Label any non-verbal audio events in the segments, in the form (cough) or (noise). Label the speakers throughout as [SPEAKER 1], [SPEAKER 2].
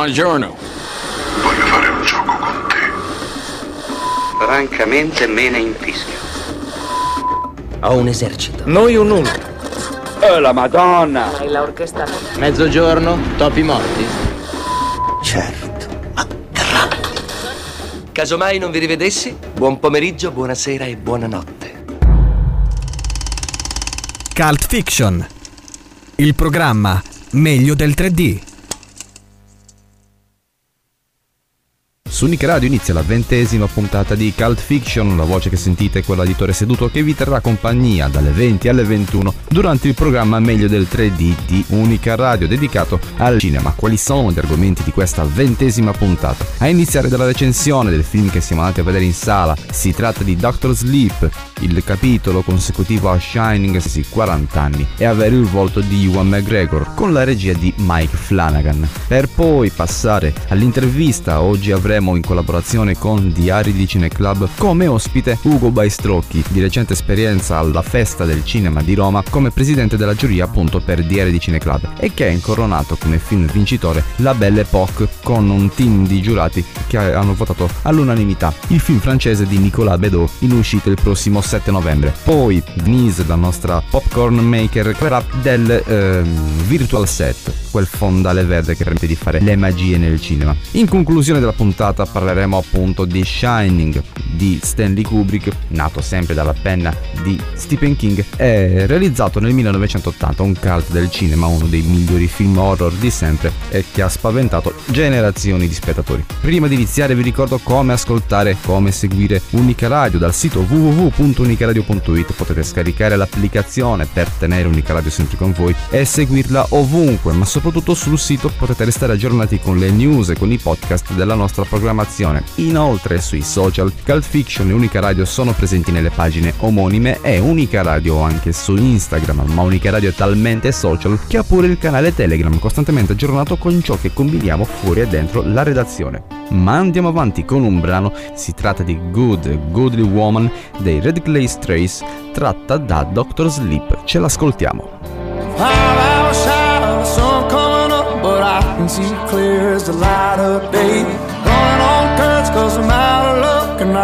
[SPEAKER 1] Buongiorno.
[SPEAKER 2] Voglio fare un gioco con te.
[SPEAKER 3] Francamente me ne infischio.
[SPEAKER 4] Ho un esercito.
[SPEAKER 5] Noi un uno.
[SPEAKER 3] Oh la madonna!
[SPEAKER 6] Hai l'orchestra.
[SPEAKER 4] Mezzogiorno, topi morti.
[SPEAKER 5] Certo.
[SPEAKER 7] Casomai non vi rivedessi, buon pomeriggio, buonasera e buonanotte.
[SPEAKER 8] Cult Fiction. Il programma meglio del 3D. Su Nick Radio inizia la ventesima puntata di Cult Fiction, la voce che sentite è quella di Ettore Seduto che vi terrà compagnia dalle 20 alle 21 durante il programma Meglio del 3D di Unica Radio dedicato al cinema. Quali sono gli argomenti di questa ventesima puntata? A iniziare dalla recensione del film che siamo andati a vedere in sala, si tratta di Doctor Sleep, il capitolo consecutivo a Shining sì 40 anni e avere il volto di Ewan McGregor con la regia di Mike Flanagan. Per poi passare all'intervista, oggi avremo in collaborazione con Diari di Cineclub come ospite Ugo Baistrocchi, di recente esperienza alla Festa del Cinema di Roma come presidente della giuria appunto per Diari di Cineclub e che ha incoronato come film vincitore La Belle Époque con un team di giurati che hanno votato all'unanimità il film francese di Nicolas Bedeau in uscita il prossimo 7 novembre. Poi Denise, la nostra popcorn maker, parlerà del ehm, virtual set, quel fondale verde che permette di fare le magie nel cinema. In conclusione della puntata parleremo appunto di Shining di Stanley Kubrick, nato sempre dalla penna di Stephen King, è realizzato nel 1980, un cult del cinema, uno dei migliori film horror di sempre e che ha spaventato generazioni di spettatori. Prima di iniziare vi ricordo come ascoltare, come seguire Unica Radio dal sito www.unicaradio.it, potete scaricare l'applicazione per tenere Unica Radio sempre con voi e seguirla ovunque, ma soprattutto sul sito potete restare aggiornati con le news e con i podcast della nostra programmazione. Inoltre sui social Cult Fiction e Unica Radio sono presenti nelle pagine omonime e Unica Radio anche su Instagram, ma Unica Radio è talmente social che ha pure il canale Telegram costantemente aggiornato con ciò che combiniamo fuori e dentro la redazione. Ma andiamo avanti con un brano, si tratta di Good Goodly Woman dei Red Clay Strays tratta da Doctor Sleep. Ce l'ascoltiamo.
[SPEAKER 9] Five hour shadow, sun coming up, but I can see clear as the light of day.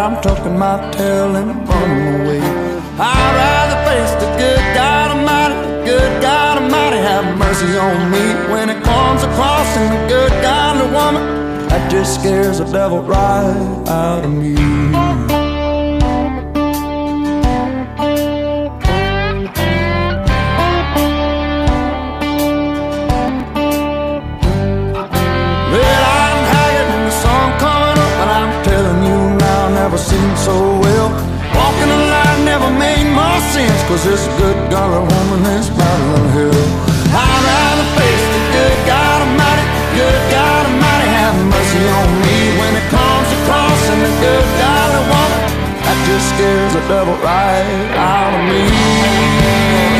[SPEAKER 9] I'm tucking my tail and running away. I'd rather face the good God Almighty, the good God Almighty, have mercy on me when it comes across in the good godly woman. That just scares the devil right out of me. Cause this good golly woman is battling hell. I'd rather face the good God Almighty, good God Almighty, have mercy on me when it comes to crossing the good golly woman. That just scares the devil right out of me.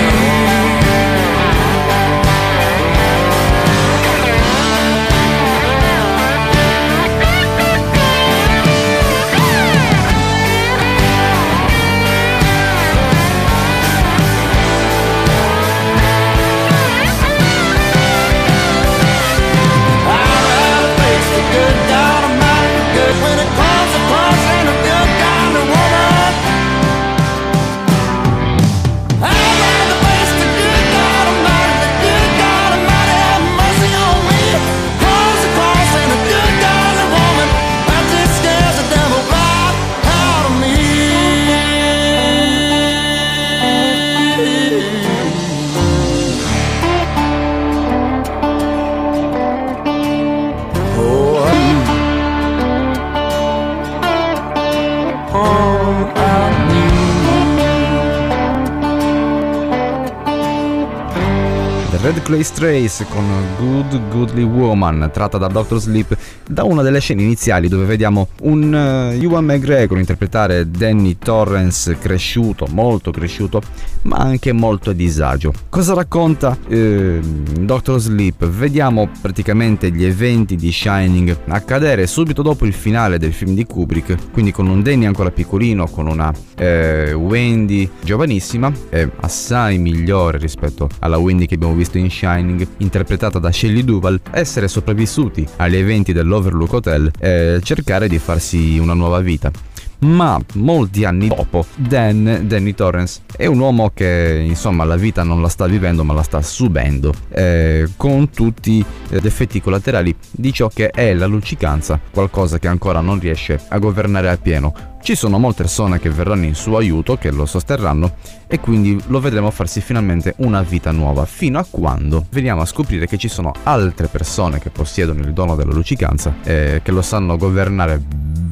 [SPEAKER 8] Clay Strays con Good Goodly Woman tratta da Doctor Sleep da una delle scene iniziali dove vediamo un uh, Ewan McGregor interpretare Danny Torrance cresciuto, molto cresciuto, ma anche molto disagio. Cosa racconta eh, Doctor Sleep? Vediamo praticamente gli eventi di Shining accadere subito dopo il finale del film di Kubrick, quindi con un Danny ancora piccolino, con una eh, Wendy giovanissima, e assai migliore rispetto alla Wendy che abbiamo visto in Shining, interpretata da Shelley Duval, essere sopravvissuti agli eventi dell'Overlook Hotel e cercare di farsi una nuova vita ma molti anni dopo Dan, Danny Torrance, è un uomo che insomma la vita non la sta vivendo ma la sta subendo, eh, con tutti gli effetti collaterali di ciò che è la luccicanza, qualcosa che ancora non riesce a governare appieno. Ci sono molte persone che verranno in suo aiuto, che lo sosterranno e quindi lo vedremo farsi finalmente una vita nuova, fino a quando veniamo a scoprire che ci sono altre persone che possiedono il dono della luccicanza, eh, che lo sanno governare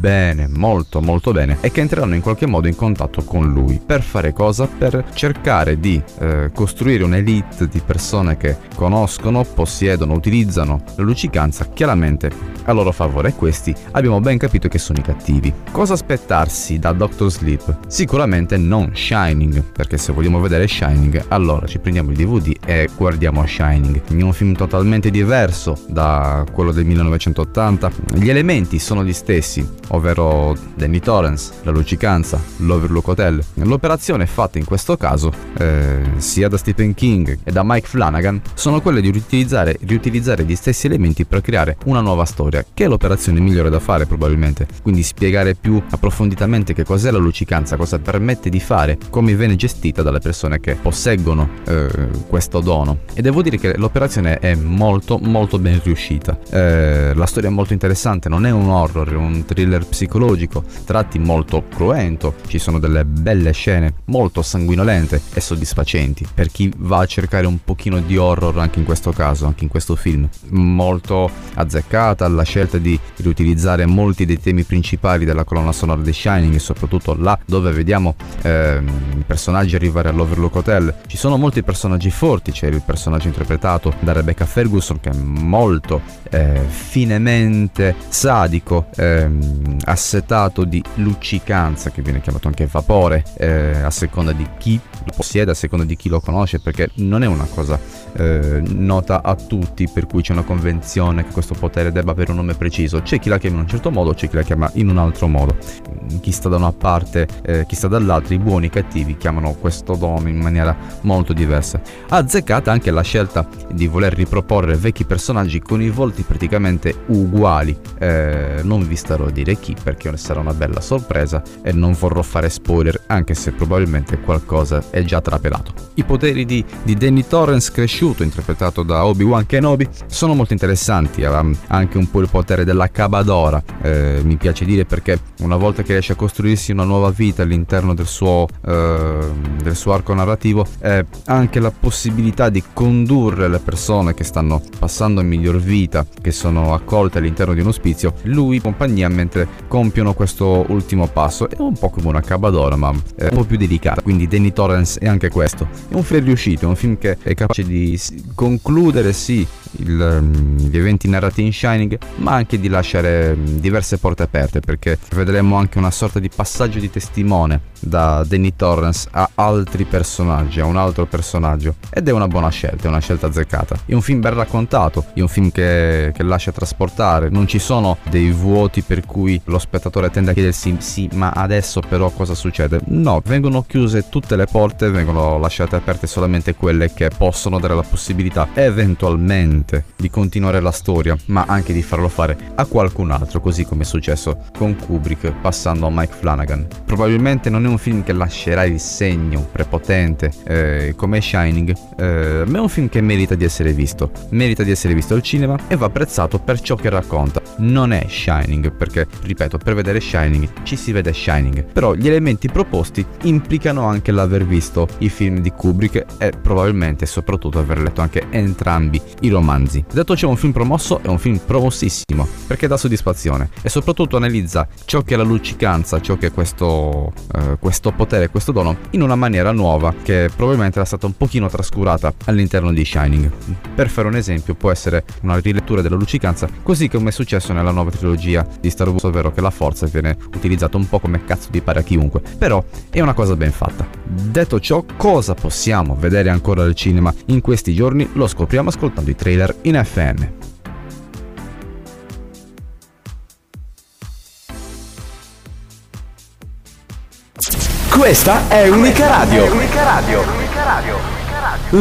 [SPEAKER 8] bene, molto molto bene e che entreranno in qualche modo in contatto con lui. Per fare cosa? Per cercare di eh, costruire un'elite di persone che conoscono, possiedono, utilizzano la luccicanza chiaramente a loro favore e questi abbiamo ben capito che sono i cattivi. Cosa aspettarsi da Doctor Sleep? Sicuramente non Shining, perché se vogliamo vedere Shining allora ci prendiamo il DVD e guardiamo Shining. È un film totalmente diverso da quello del 1980, gli elementi sono gli stessi, ovvero Danny Torrance, la luccicanza, l'Overlook Hotel. L'operazione fatta in questo caso, eh, sia da Stephen King e da Mike Flanagan, sono quelle di riutilizzare, riutilizzare gli stessi elementi per creare una nuova storia, che è l'operazione migliore da fare probabilmente. Quindi spiegare più approfonditamente che cos'è la luccicanza, cosa permette di fare, come viene gestita dalle persone che posseggono eh, questo dono. E devo dire che l'operazione è molto molto ben riuscita. Eh, la storia è molto interessante, non è un horror, è un thriller psicologico, tratti molto cruento, ci sono delle belle scene molto sanguinolente e soddisfacenti per chi va a cercare un pochino di horror anche in questo caso, anche in questo film. Molto azzeccata la scelta di riutilizzare molti dei temi principali della colonna sonora di Shining e soprattutto là dove vediamo ehm, i personaggi arrivare all'Overlook Hotel. Ci sono molti personaggi forti, c'è il personaggio interpretato da Rebecca Ferguson che è molto eh, finemente sadico, ehm, assetato di luccicanza, che viene chiamato anche vapore, eh, a seconda di chi lo possiede, a seconda di chi lo conosce, perché non è una cosa eh, nota a tutti, per cui c'è una convenzione che questo potere debba avere un nome preciso. C'è chi la chiama in un certo modo, c'è chi la chiama in un altro modo. Chi sta da una parte, eh, chi sta dall'altra, i buoni e i cattivi chiamano questo dono in maniera molto diversa. Azzeccata anche la scelta di voler riproporre vecchi personaggi con i volti praticamente uguali. Eh, non vi starò a dire chi perché sarà una bella sorpresa e non vorrò fare spoiler anche se probabilmente qualcosa è già trapelato. I poteri di, di Danny Torrance cresciuto, interpretato da Obi-Wan Kenobi, sono molto interessanti, ha anche un po' il potere della Cabadora, eh, mi piace dire perché una volta che riesce a costruirsi una nuova vita all'interno del suo, eh, del suo arco narrativo, ha anche la possibilità di condurre le persone che stanno passando in miglior vita, che sono accolte all'interno di un ospizio, lui compagnia mentre compiono questo ultimo passo. È un po' come una cabadora, ma è un po' più delicata. Quindi Danny Torrance è anche questo. È un film riuscito, è un film che è capace di concludere sì il, ehm, gli eventi narrati in Shining, ma anche di lasciare diverse porte aperte, perché vedremo anche una sorta di passaggio di testimone da Danny Torrance a altri personaggi, a un altro personaggio. Ed è una buona scelta, è una scelta azzeccata. È un film ben raccontato, è un film che, che lascia trasportare, non ci sono dei vuoti per cui lo spettatore tende a chiedersi sì, ma adesso però cosa succede? No, vengono chiuse tutte le porte, vengono lasciate aperte solamente quelle che possono dare la possibilità eventualmente di continuare la storia, ma anche di farlo fare a qualcun altro, così come è successo con Kubrick passando a Mike Flanagan. Probabilmente non è un film che lascerà il segno prepotente eh, come Shining, eh, ma è un film che merita di essere visto, merita di essere visto al cinema e va apprezzato per ciò che racconta. Non è Shining, perché ripeto, per vedere Shining ci si vede Shining, però gli elementi proposti implicano anche l'aver visto i film di Kubrick e probabilmente soprattutto aver letto anche entrambi i romanzi. Detto ciò, un film promosso è un film promossissimo perché dà soddisfazione e soprattutto analizza ciò che è la luccicanza, ciò che è questo, eh, questo potere, questo dono in una maniera nuova che probabilmente era stata un pochino trascurata all'interno di Shining. Per fare un esempio, può essere una rilettura della luccicanza, così come è successo nella nuova trilogia di Star Wars, ovvero che la forza viene utilizzata un po' come cazzo di pare a chiunque, però è una cosa ben fatta. Detto ciò, cosa possiamo vedere ancora al cinema in questi giorni? Lo scopriamo ascoltando i trailer in FN.
[SPEAKER 1] Questa è Unica Radio. Unica Radio. Unica Radio.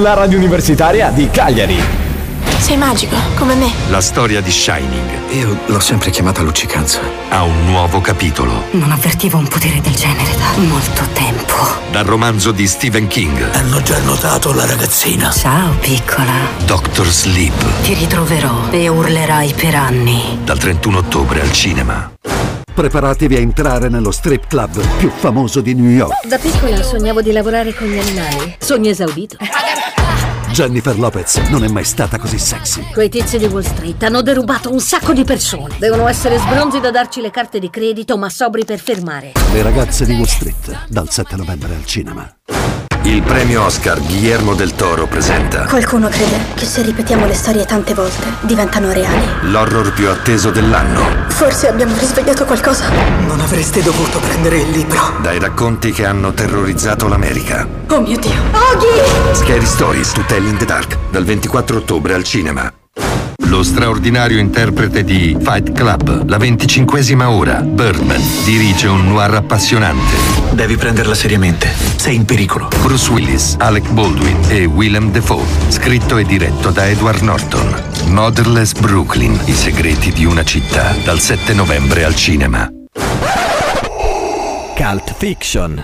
[SPEAKER 1] la radio universitaria di Cagliari.
[SPEAKER 6] Sei magico, come me.
[SPEAKER 10] La storia di Shining.
[SPEAKER 5] Io l'ho sempre chiamata luccicanza.
[SPEAKER 10] Ha un nuovo capitolo.
[SPEAKER 11] Non avvertivo un potere del genere da molto tempo.
[SPEAKER 10] Dal romanzo di Stephen King.
[SPEAKER 5] Hanno già notato la ragazzina.
[SPEAKER 11] Ciao, piccola.
[SPEAKER 10] Doctor Sleep.
[SPEAKER 11] Ti ritroverò e urlerai per anni.
[SPEAKER 10] Dal 31 ottobre al cinema.
[SPEAKER 12] Preparatevi a entrare nello strip club più famoso di New York.
[SPEAKER 13] Da piccola sognavo di lavorare con gli animali. Sogno esaudito.
[SPEAKER 12] Jennifer Lopez non è mai stata così sexy.
[SPEAKER 13] Quei tizi di Wall Street hanno derubato un sacco di persone. Devono essere sbronzi da darci le carte di credito, ma sobri per fermare.
[SPEAKER 12] Le ragazze di Wall Street, dal 7 novembre al cinema.
[SPEAKER 10] Il premio Oscar Guillermo del Toro presenta
[SPEAKER 6] Qualcuno crede che se ripetiamo le storie tante volte diventano reali.
[SPEAKER 10] l'horror più atteso dell'anno.
[SPEAKER 6] Forse abbiamo risvegliato qualcosa.
[SPEAKER 5] Non avreste dovuto prendere il libro.
[SPEAKER 10] Dai racconti che hanno terrorizzato l'America.
[SPEAKER 6] Oh mio Dio. Oghi!
[SPEAKER 10] Scary Stories to Tell in the Dark. Dal 24 ottobre al cinema. Lo straordinario interprete di Fight Club, la venticinquesima ora, Birdman, dirige un noir appassionante.
[SPEAKER 5] Devi prenderla seriamente. Sei in pericolo.
[SPEAKER 10] Bruce Willis, Alec Baldwin e Willem Dafoe. Scritto e diretto da Edward Norton. Motherless Brooklyn, i segreti di una città. Dal 7 novembre al cinema.
[SPEAKER 1] Cult Fiction.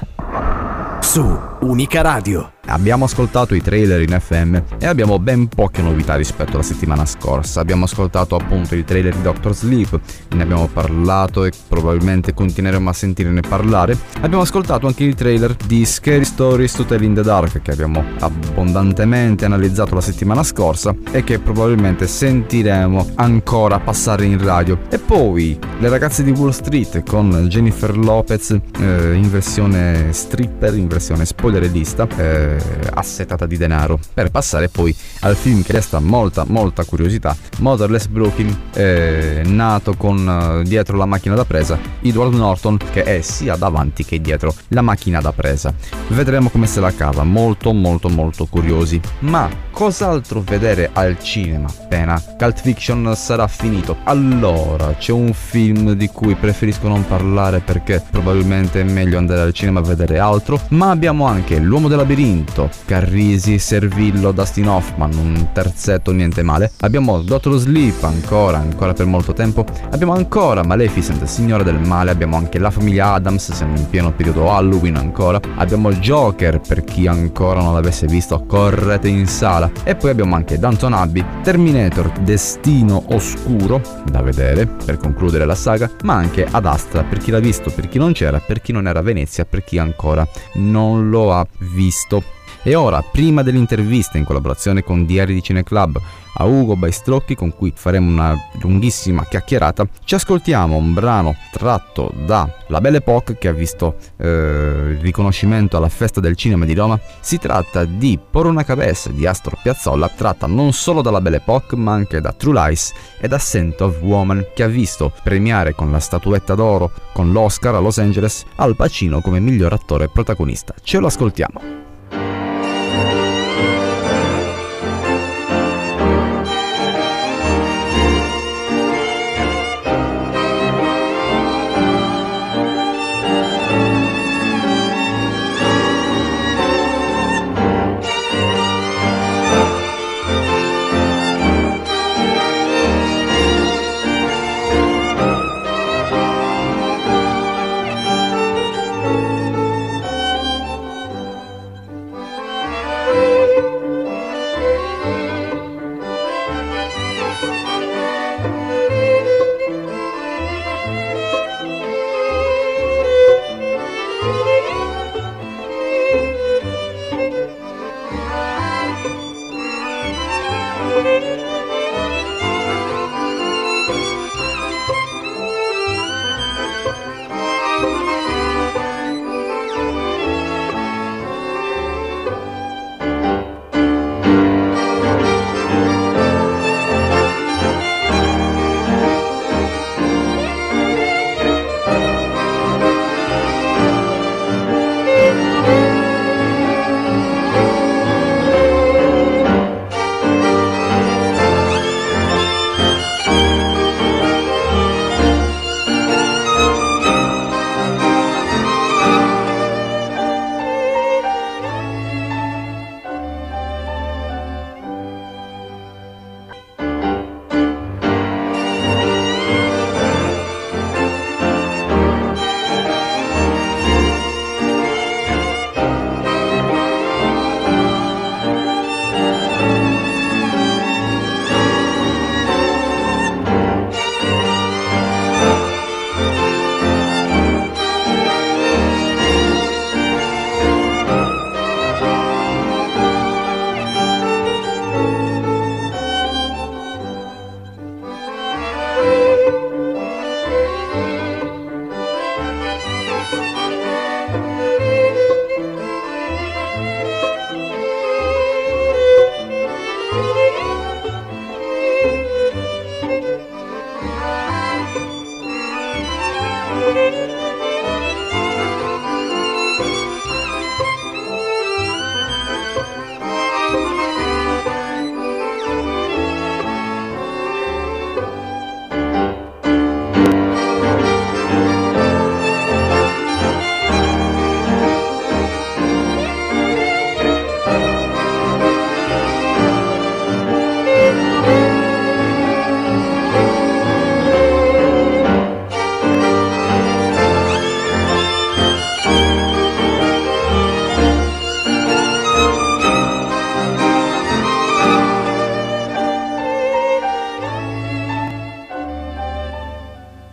[SPEAKER 1] Su Unica Radio.
[SPEAKER 8] Abbiamo ascoltato i trailer in FM e abbiamo ben poche novità rispetto alla settimana scorsa. Abbiamo ascoltato appunto il trailer di Doctor Sleep, ne abbiamo parlato e probabilmente continueremo a sentirne parlare. Abbiamo ascoltato anche il trailer di Scary Stories to Tell in the Dark che abbiamo abbondantemente analizzato la settimana scorsa e che probabilmente sentiremo ancora passare in radio. E poi le ragazze di Wall Street con Jennifer Lopez eh, in versione stripper, in versione spoilerista. Eh, assetata di denaro per passare poi al film che resta molta molta curiosità Motherless Brooklyn eh, nato con eh, dietro la macchina da presa Edward Norton che è sia davanti che dietro la macchina da presa. Vedremo come se la cava molto molto molto curiosi. Ma cos'altro vedere al cinema? Appena Cult Fiction sarà finito. Allora c'è un film di cui preferisco non parlare perché probabilmente è meglio andare al cinema a vedere altro ma abbiamo anche l'uomo del labirinto Carrisi, Servillo, Dustin Hoffman, un terzetto niente male. Abbiamo Dottor Sleep ancora, ancora per molto tempo. Abbiamo ancora Maleficent, Signore del Male. Abbiamo anche la famiglia Adams, siamo in pieno periodo Halloween ancora. Abbiamo Joker, per chi ancora non l'avesse visto, correte in sala. E poi abbiamo anche Downton Abbey, Terminator, Destino Oscuro, da vedere per concludere la saga, ma anche Ad Astra, per chi l'ha visto, per chi non c'era, per chi non era a Venezia, per chi ancora non lo ha visto. E ora, prima dell'intervista in collaborazione con Diari di Cine Club a Ugo Baistrocchi con cui faremo una lunghissima chiacchierata, ci ascoltiamo un brano tratto da La Belle Époque che ha visto eh, il riconoscimento alla Festa del Cinema di Roma. Si tratta di Por una cabeza di Astor Piazzolla, tratta non solo dalla Belle Époque ma anche da True Lies e da Scent of Woman che ha visto premiare con la statuetta d'oro con l'Oscar a Los Angeles Al Pacino come miglior attore protagonista. Ce lo ascoltiamo.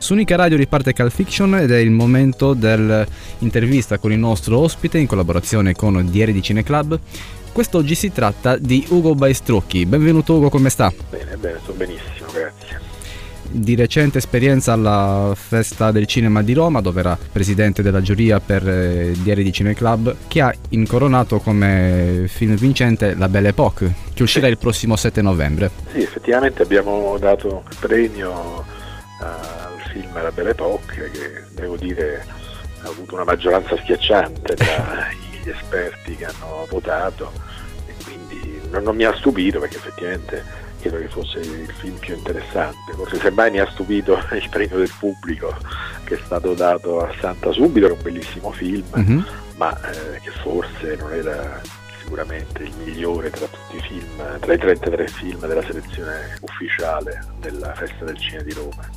[SPEAKER 8] Su Unica Radio riparte Cal Fiction ed è il momento dell'intervista con il nostro ospite in collaborazione con Dieri di Cineclub. Quest'oggi si tratta di Ugo Baistrucchi. Benvenuto Ugo, come sta?
[SPEAKER 14] Bene, bene, sto benissimo, grazie.
[SPEAKER 8] Di recente esperienza alla Festa del Cinema di Roma, dove era presidente della giuria per eh, Diari di Cineclub, che ha incoronato come film vincente La Belle Époque, che uscirà il prossimo 7 novembre.
[SPEAKER 14] Sì, effettivamente abbiamo dato premio al film La Belle Époque, che devo dire ha avuto una maggioranza schiacciante tra (laughs) gli esperti che hanno votato e quindi non, non mi ha stupito perché effettivamente credo che fosse il film più interessante. Forse semmai mi ha stupito (laughs) il premio del pubblico che è stato dato a Santa Subito, era un bellissimo film,
[SPEAKER 8] Mhm.
[SPEAKER 14] ma eh, che forse non era sicuramente il migliore tra tutti i film, tra i 33 film della selezione ufficiale della Festa del Cinema di Roma.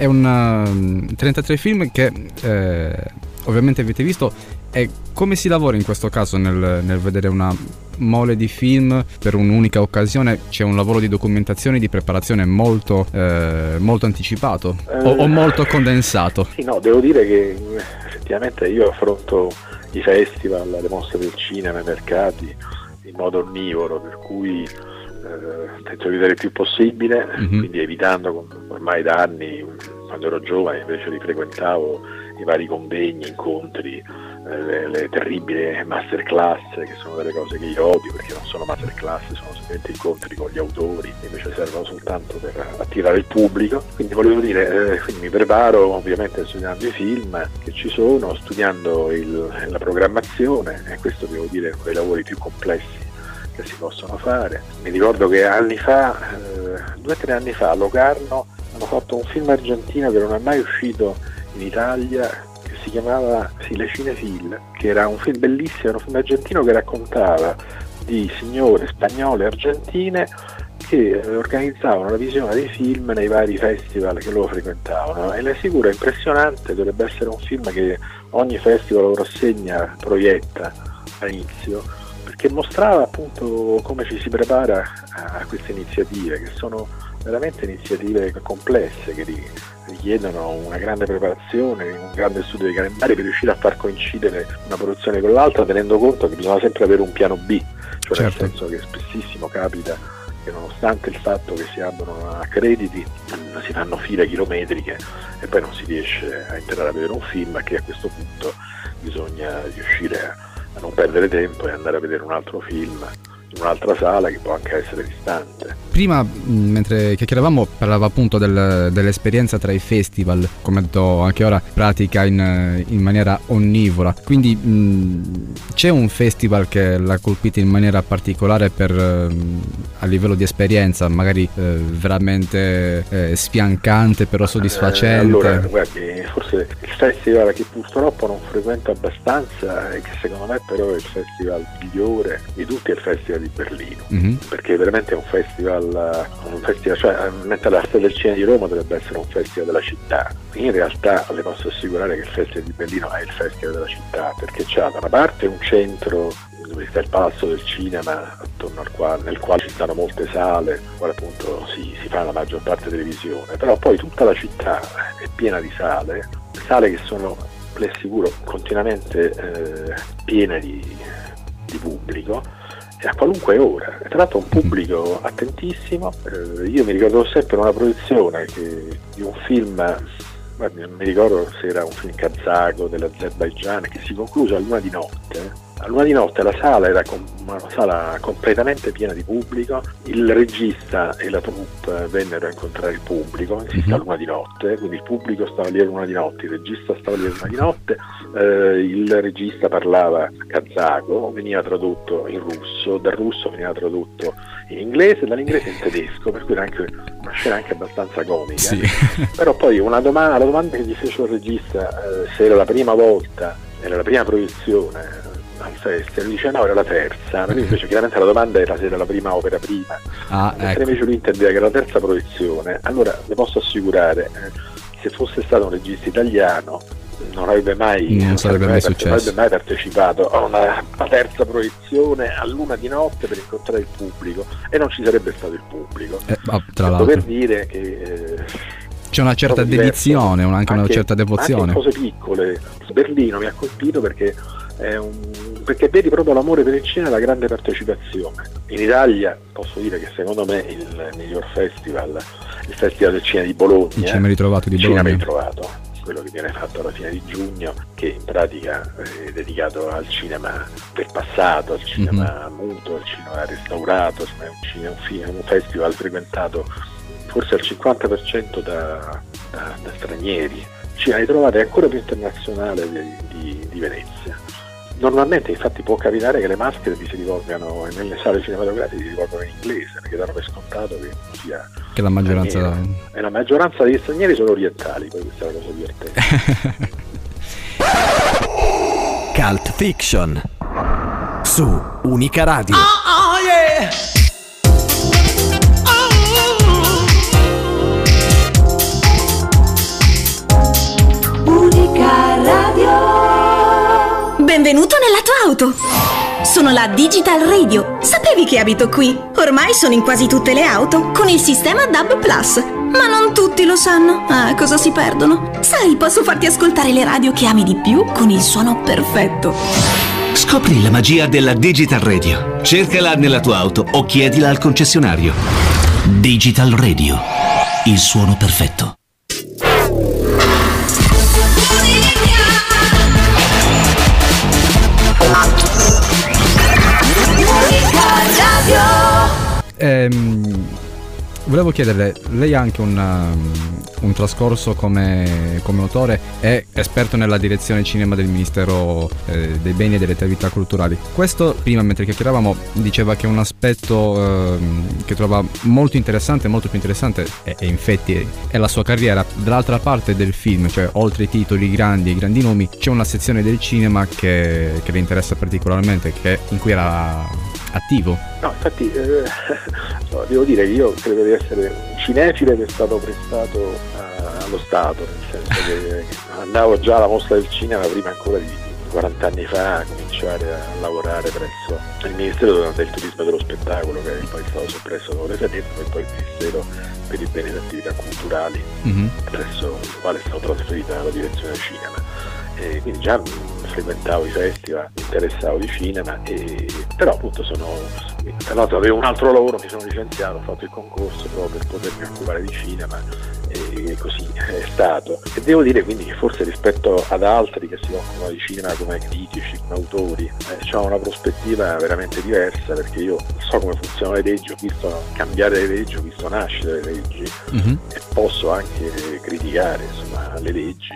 [SPEAKER 8] È un um, 33 film che eh, ovviamente avete visto e come si lavora in questo caso nel, nel vedere una mole di film per un'unica occasione? C'è un lavoro di documentazione e di preparazione molto, eh, molto anticipato o, o molto condensato?
[SPEAKER 14] Sì, no, devo dire che eh, effettivamente io affronto i festival, le mostre del cinema, i mercati in modo onnivoro, per cui eh, tento di vedere il più possibile,
[SPEAKER 8] Mhm.
[SPEAKER 14] quindi evitando ormai da anni, quando ero giovane invece li frequentavo i vari convegni, incontri, eh, le, le terribili masterclass che sono delle cose che io odio perché non sono masterclass, sono semplicemente incontri con gli autori, invece servono soltanto per attirare il pubblico. Quindi volevo dire, eh, quindi mi preparo ovviamente studiando i film che ci sono, studiando il- la programmazione e questo devo dire è uno dei lavori più complessi che si possono fare. Mi ricordo che anni fa, eh, due o tre anni fa a Locarno hanno fatto un film argentino che non è mai uscito in Italia che si chiamava sì, Le Cinefil, che era un film bellissimo, era un film argentino che raccontava di signore spagnole argentine che eh, organizzavano la visione dei film nei vari festival che loro frequentavano e le assicuro è impressionante, dovrebbe essere un film che ogni festival o rassegna proietta all'inizio perché mostrava appunto come ci si prepara a queste iniziative che sono veramente iniziative complesse che ri- richiedono una grande preparazione, un grande studio dei calendari per riuscire a far coincidere una produzione con l'altra tenendo conto che bisogna sempre avere un piano B, cioè
[SPEAKER 8] Certo.
[SPEAKER 14] nel senso che spessissimo capita che nonostante il fatto che si abbiano a crediti mm, si fanno file chilometriche e poi non si riesce a entrare a vedere un film e che a questo punto bisogna riuscire a non perdere tempo e andare a vedere un altro film in un'altra sala che può anche essere distante.
[SPEAKER 8] Prima, mh, mentre chiacchieravamo, parlava appunto del- dell'esperienza tra i festival, come ho detto anche ora, pratica in, eh, in maniera onnivora. Quindi mh, c'è un festival che l'ha colpita in maniera particolare per, ehm, a livello di esperienza, magari eh, veramente eh, sfiancante, però soddisfacente.
[SPEAKER 14] Eh, allora, guardi, forse il festival che purtroppo non frequento abbastanza e che secondo me però è il festival migliore di tutti è il Festival di Berlino.
[SPEAKER 8] Mhm.
[SPEAKER 14] Perché veramente è un festival, un festival cioè mentre la Festa del Cinema di Roma dovrebbe essere un festival della città. In realtà le posso assicurare che il Festival di Berlino è il festival della città perché c'ha da una parte un centro dove sta il palazzo del cinema attorno al quale, nel quale ci stanno molte sale, quale appunto si, si fa la maggior parte televisione, però poi tutta la città è piena di sale, sale che sono, le assicuro, continuamente eh, piene di, di pubblico a qualunque ora. Tra l'altro un pubblico attentissimo. Eh, io mi ricordo sempre una proiezione che- di un film, guardi, non mi ricordo se era un film kazako dell'Azerbaigian, che si concluse a luna di notte. A luna di notte la sala era com- una sala completamente piena di pubblico, il regista e la troupe vennero a incontrare il pubblico, insisto a luna di notte, quindi il pubblico stava lì a luna di notte, il regista stava lì a luna di notte, eh, il regista parlava kazako, veniva tradotto in russo, dal russo veniva tradotto in inglese, dall'inglese in tedesco, per cui era anche una scena anche abbastanza comica.
[SPEAKER 8] Sì. (laughs)
[SPEAKER 14] Però poi una domanda, la domanda che gli fece il regista, eh, se era la prima volta, era la prima proiezione al festival, lui dice no, era la terza, ma lui invece chiaramente la domanda era se era la prima opera prima.
[SPEAKER 8] Ah,
[SPEAKER 14] Mentre
[SPEAKER 8] ecco.
[SPEAKER 14] invece lui intendeva che era la terza proiezione, allora le posso assicurare, eh, se fosse stato un regista italiano non avrebbe mai,
[SPEAKER 8] Non sarebbe mai successo.
[SPEAKER 14] non avrebbe mai partecipato a una, una terza proiezione a luna di notte per incontrare il pubblico e non ci sarebbe stato il pubblico.
[SPEAKER 8] Eh, ah, tra
[SPEAKER 14] per
[SPEAKER 8] l'altro.
[SPEAKER 14] dire che eh,
[SPEAKER 8] C'è una certa dedizione, un- anche una certa devozione.
[SPEAKER 14] Anche cose piccole. Berlino mi ha colpito perché, un- perché vedi proprio l'amore per il cinema e la grande partecipazione. In Italia posso dire che secondo me il miglior festival, il Festival del Cinema di Bologna,
[SPEAKER 8] Il cinema ritrovato di
[SPEAKER 14] il cinema
[SPEAKER 8] Bologna.
[SPEAKER 14] ritrovato, quello che viene fatto alla fine di giugno, che in pratica è dedicato al cinema del passato, al cinema
[SPEAKER 8] Mhm.
[SPEAKER 14] muto, al cinema restaurato, è un, cinema- un fi- un festival frequentato forse al 50% da, da- da stranieri. Cinema ritrovato è ancora più internazionale di, di- di Venezia. Normalmente infatti può capitare che le maschere ti si rivolgano nelle sale cinematografiche si rivolgono in inglese perché danno per scontato che non sia
[SPEAKER 8] Che la maggioranza.
[SPEAKER 14] e la maggioranza degli stranieri sono orientali, poi questa è la cosa divertente. (laughs)
[SPEAKER 1] Cult Fiction. Su Unica Radio.
[SPEAKER 9] Oh yeah.
[SPEAKER 15] Unica Radio. Benvenuto nella tua auto. Sono la Digital Radio. Sapevi che abito qui? Ormai sono in quasi tutte le auto con il sistema DAB Plus. Ma non tutti lo sanno. Ah, cosa si perdono? Sai, posso farti ascoltare le radio che ami di più con il suono perfetto.
[SPEAKER 16] Scopri la magia della Digital Radio. Cercala nella tua auto o chiedila al concessionario. Digital Radio. Il suono perfetto.
[SPEAKER 8] Ehm, volevo chiederle, lei ha anche un, um, un trascorso come, come autore, è esperto nella direzione cinema del Ministero eh, dei Beni e delle Attività Culturali. Questo, prima mentre chiacchieravamo, diceva che un aspetto ehm, che trova molto interessante, molto più interessante, e, e infatti è la sua carriera. Dall'altra parte del film, cioè oltre i titoli grandi e grandi nomi, c'è una sezione del cinema che, che le interessa particolarmente, che- in cui era attivo.
[SPEAKER 14] No, infatti eh, no, (laughs) devo dire che io credo di essere un cinefile che è stato prestato eh, allo Stato, nel senso che (laughs) andavo già alla mostra del cinema prima ancora di 40 anni fa a cominciare a lavorare presso il Ministero del Turismo e dello Spettacolo che è poi stato soppresso dopo referendum e poi il Ministero per i beni e le attività culturali presso il quale è stata trasferita la direzione del cinema. E quindi già frequentavo i festival, mi interessavo di cinema, e, però appunto sono, tra l'altro avevo un altro lavoro, mi sono licenziato, ho fatto il concorso proprio per potermi occupare di cinema e così è stato. E devo dire quindi che forse rispetto ad altri che si occupano di cinema come critici, come autori, eh, ho una prospettiva veramente diversa perché io so come funzionano le leggi, ho visto cambiare le leggi, ho visto nascere le leggi e posso anche criticare insomma, le leggi.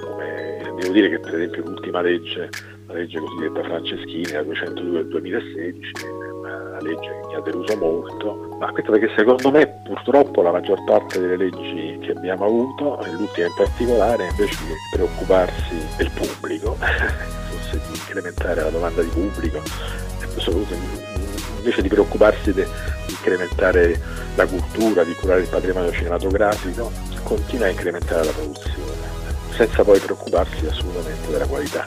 [SPEAKER 14] Come, devo dire che per esempio l'ultima legge, la legge cosiddetta Franceschini, la 202 del 2016, è una legge che mi ha deluso molto, ma questo perché secondo me purtroppo la maggior parte delle leggi che abbiamo avuto, l'ultima in particolare, invece di preoccuparsi del pubblico, (laughs) forse di incrementare la domanda di pubblico, e soprattutto invece di preoccuparsi di incrementare la cultura, di curare il patrimonio cinematografico, continua a incrementare la produzione, senza poi preoccuparsi assolutamente della qualità.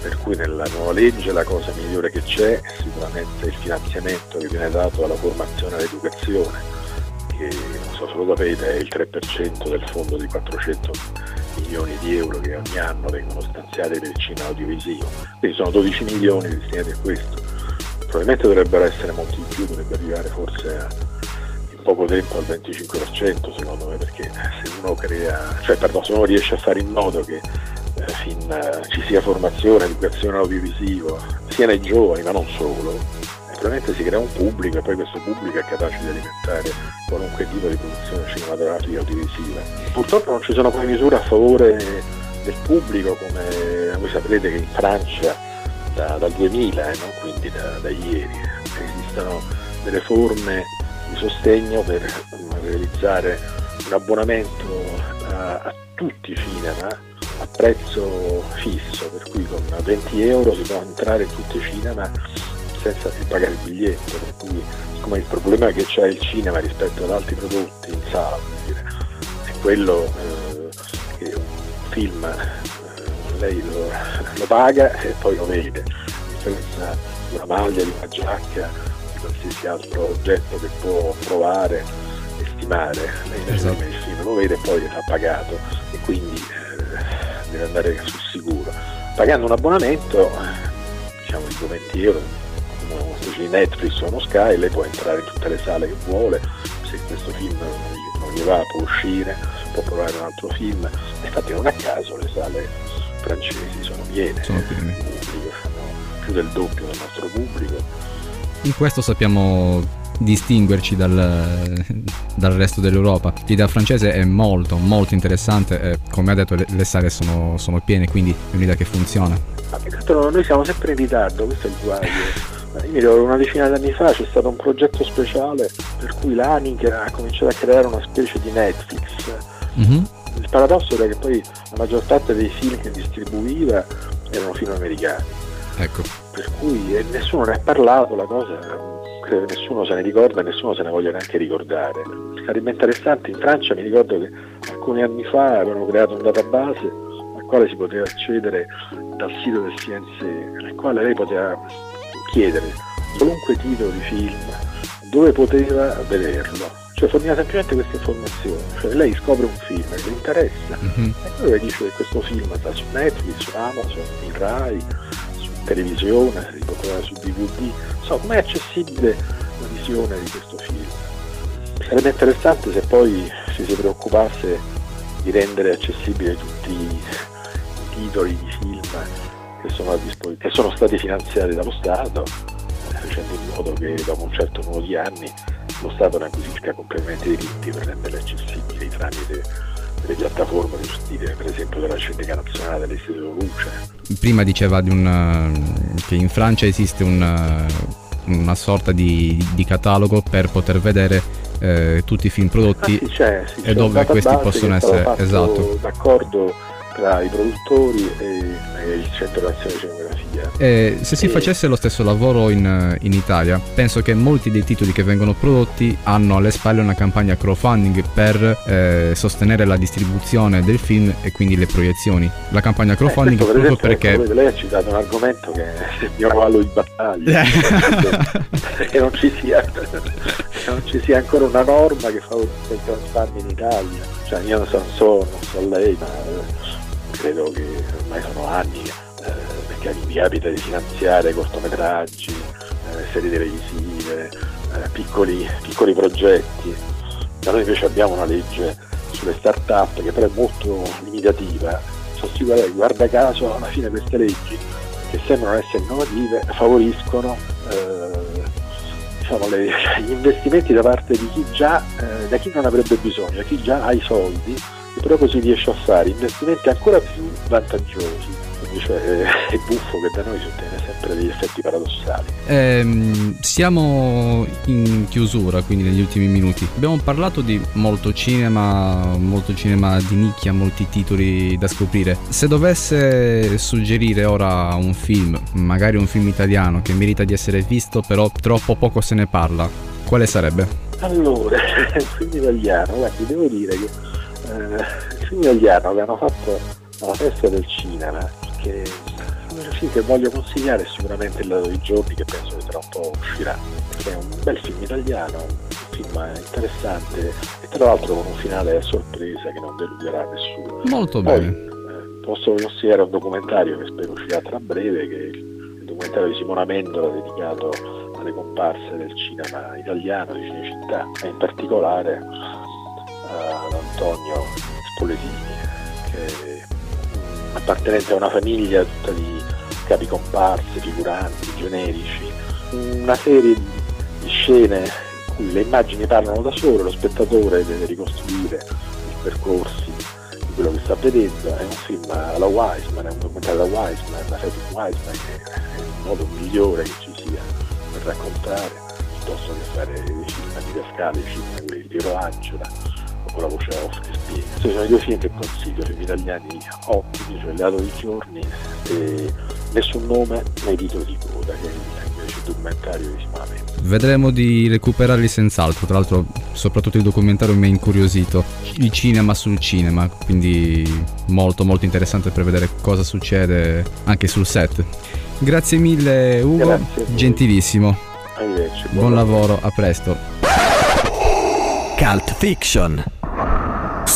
[SPEAKER 14] Per cui nella nuova legge la cosa migliore che c'è è sicuramente il finanziamento che viene dato alla formazione e all'educazione, che non so se lo sapete è il 3% del fondo di 400 milioni di euro che ogni anno vengono stanziati per il cinema audiovisivo. Quindi sono 12 milioni destinati a questo. Probabilmente dovrebbero essere molti di più, dovrebbe arrivare forse a, poco tempo al 25% secondo me, perché se uno crea, cioè pardon, se uno riesce a fare in modo che eh, fin, eh, ci sia formazione, educazione audiovisivo, sia nei giovani ma non solo, eh, probabilmente si crea un pubblico e poi questo pubblico è capace di alimentare qualunque tipo di produzione cinematografica audiovisiva. Purtroppo non ci sono poi misure a favore del pubblico come voi saprete che in Francia da- dal 2000, eh, non quindi da, da ieri, esistono delle forme di sostegno per realizzare un abbonamento a, a tutti i cinema a prezzo fisso, per cui con 20 euro si può entrare in tutti i cinema senza più pagare il biglietto, per cui siccome il problema che c'è il cinema rispetto ad altri prodotti in sala dire, è quello eh, che un film eh, lei lo, lo paga e poi lo vede, a differenza di una maglia, una giacca, qualsiasi altro oggetto che può provare e lei invece
[SPEAKER 8] Esatto.
[SPEAKER 14] film lo vede e poi ha pagato e quindi eh, deve andare sul sicuro. Pagando un abbonamento, eh, diciamo di 20 euro, come una specie di Netflix o uno Sky, lei può entrare in tutte le sale che vuole, se questo film non gli, va può uscire, può provare un altro film. Infatti non a caso le sale francesi sono piene,
[SPEAKER 8] Sono piene.
[SPEAKER 14] pubblico, più del doppio del nostro pubblico.
[SPEAKER 8] In questo sappiamo distinguerci dal, dal resto dell'Europa. L'idea francese è molto, molto interessante e come ha detto le, le sale sono, sono piene, quindi è un'idea che funziona.
[SPEAKER 14] Ma noi siamo sempre in ritardo, questo è il guaio. Ma Io mi ricordo una decina d'anni fa c'è stato un progetto speciale per cui l'Anic ha cominciato a creare una specie di Netflix.
[SPEAKER 8] Mhm.
[SPEAKER 14] Il paradosso era che poi la maggior parte dei film che distribuiva erano film americani,
[SPEAKER 8] Ecco.
[SPEAKER 14] per cui eh, nessuno ne ha parlato, la cosa credo che nessuno se ne ricorda nessuno se ne voglia neanche ricordare. Sarebbe interessante, in Francia mi ricordo che alcuni anni fa avevano creato un database al quale si poteva accedere dal sito del CNC, nel quale lei poteva chiedere qualunque titolo di film, dove poteva vederlo. Cioè forniva semplicemente queste informazioni, cioè lei scopre un film che le interessa
[SPEAKER 8] Mhm.
[SPEAKER 14] e poi le dice che questo film sta su Netflix, su Amazon, in Rai, televisione, si può trovare su DVD, so com'è accessibile la visione di questo film. Sarebbe interessante se poi ci si preoccupasse di rendere accessibili tutti i titoli di film che sono, a dispo- che sono stati finanziati dallo Stato, eh, facendo in modo che dopo un certo numero di anni lo Stato ne acquisisca completamente i diritti per renderli accessibili tramite delle piattaforme di stile, per esempio della Cineteca Nazionale dell'Istituto Luce.
[SPEAKER 8] Prima diceva di un, eh, che in Francia esiste un, eh, una sorta di, di catalogo per poter vedere eh, tutti i film prodotti
[SPEAKER 14] Ah, sì, c'è, sì, c'è
[SPEAKER 8] e dove questi possono essere esatto.
[SPEAKER 14] d'accordo tra i produttori e, e il Centro Nazionale di Cinematografia.
[SPEAKER 8] E se si
[SPEAKER 14] E-
[SPEAKER 8] facesse lo stesso lavoro in, in Italia, penso che molti dei titoli che vengono prodotti hanno alle spalle una campagna crowdfunding per eh, sostenere la distribuzione del film e quindi le proiezioni. La campagna crowdfunding
[SPEAKER 14] Eh, questo, per
[SPEAKER 8] proprio
[SPEAKER 14] esempio,
[SPEAKER 8] perché
[SPEAKER 14] ecco, lei ha citato un argomento che (laughs) è il mio cavallo di battaglia che (laughs) non ci sia non ci sia ancora una norma che favorisca il crowdfunding in Italia cioè io non so, non so, non so lei ma eh, credo che ormai sono anni eh, perché mi capita di finanziare cortometraggi eh, serie televisive eh, piccoli, piccoli progetti da noi invece abbiamo una legge sulle start-up che però è molto limitativa sicuro che guarda caso alla fine queste leggi che sembrano essere innovative favoriscono eh, diciamo, le- gli investimenti da parte di chi già eh, da chi non avrebbe bisogno, chi già ha i soldi e però così riesce a fare investimenti ancora più vantaggiosi. Cioè, eh, è buffo che da noi si ottiene sempre degli effetti paradossali.
[SPEAKER 8] Ehm, siamo in chiusura, quindi negli ultimi minuti. Abbiamo parlato di molto cinema, molto cinema di nicchia, molti titoli da scoprire. Se dovesse suggerire ora un film, magari un film italiano che merita di essere visto, però troppo poco se ne parla, quale sarebbe?
[SPEAKER 14] Allora, (laughs) il film italiano, guardi, devo dire che eh, il film italiano che hanno fatto alla festa del cinema, che film che voglio consigliare è sicuramente Il lato dei giorni, che penso che tra un po' uscirà. È un bel film italiano, un film interessante e tra l'altro con un finale a sorpresa che non deluderà nessuno.
[SPEAKER 8] Molto
[SPEAKER 14] Poi,
[SPEAKER 8] bene.
[SPEAKER 14] eh, posso consigliare un documentario che spero uscirà tra breve, che è il documentario di Simona Mendola dedicato alle comparse del cinema italiano di Cinecittà e in particolare ad Antonio Spoletini, che appartenente a una famiglia tutta di capi comparse, figuranti, generici, una serie di scene in cui le immagini parlano da sole, lo spettatore deve ricostruire i percorsi di quello che sta vedendo, è un film alla Wiseman, è un documentario alla Wiseman, la Freddy Wiseman che è il modo migliore che ci sia per raccontare, piuttosto che fare dei film di Pascale, i film di Piero Angela con la voce off che spiega. Questi sono i due film che consiglio, film italiani ottimi, cioè Leato di giorni e Nessun nome nei titoli di coda, che è invece il documentario di Mendola.
[SPEAKER 8] Vedremo di recuperarli senz'altro, tra l'altro soprattutto il documentario mi ha incuriosito, il cinema sul cinema, quindi molto molto interessante per vedere cosa succede anche sul set. Grazie mille Ugo,
[SPEAKER 14] Grazie
[SPEAKER 8] gentilissimo,
[SPEAKER 14] Arrivederci.
[SPEAKER 8] buon lavoro, a presto.
[SPEAKER 1] Cult Fiction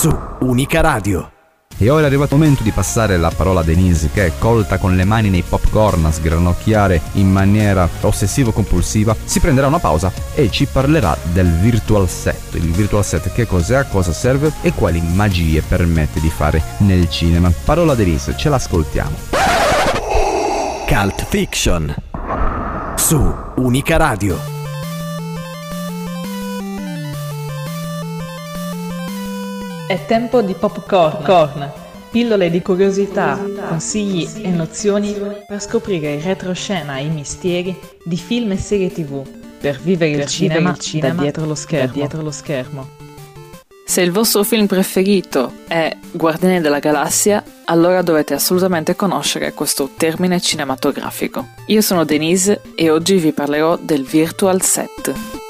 [SPEAKER 1] su Unica Radio.
[SPEAKER 8] E ora è arrivato il momento di passare la parola a Denise che, colta con le mani nei popcorn a sgranocchiare in maniera ossessivo-compulsiva, si prenderà una pausa e ci parlerà del virtual set. Il virtual set che cos'è, a cosa serve e quali magie permette di fare nel cinema. Parola a Denise, ce l'ascoltiamo.
[SPEAKER 1] Cult Fiction su Unica Radio.
[SPEAKER 17] È tempo di popcorn, corn, pillole di curiosità, consigli e nozioni per scoprire in retroscena i misteri di film e serie tv, per vivere, il, cinema il cinema da dietro lo schermo. Da dietro lo schermo.
[SPEAKER 18] Se il vostro film preferito è Guardiani della Galassia, allora dovete assolutamente conoscere questo termine cinematografico. Io sono Denise e oggi vi parlerò del virtual set.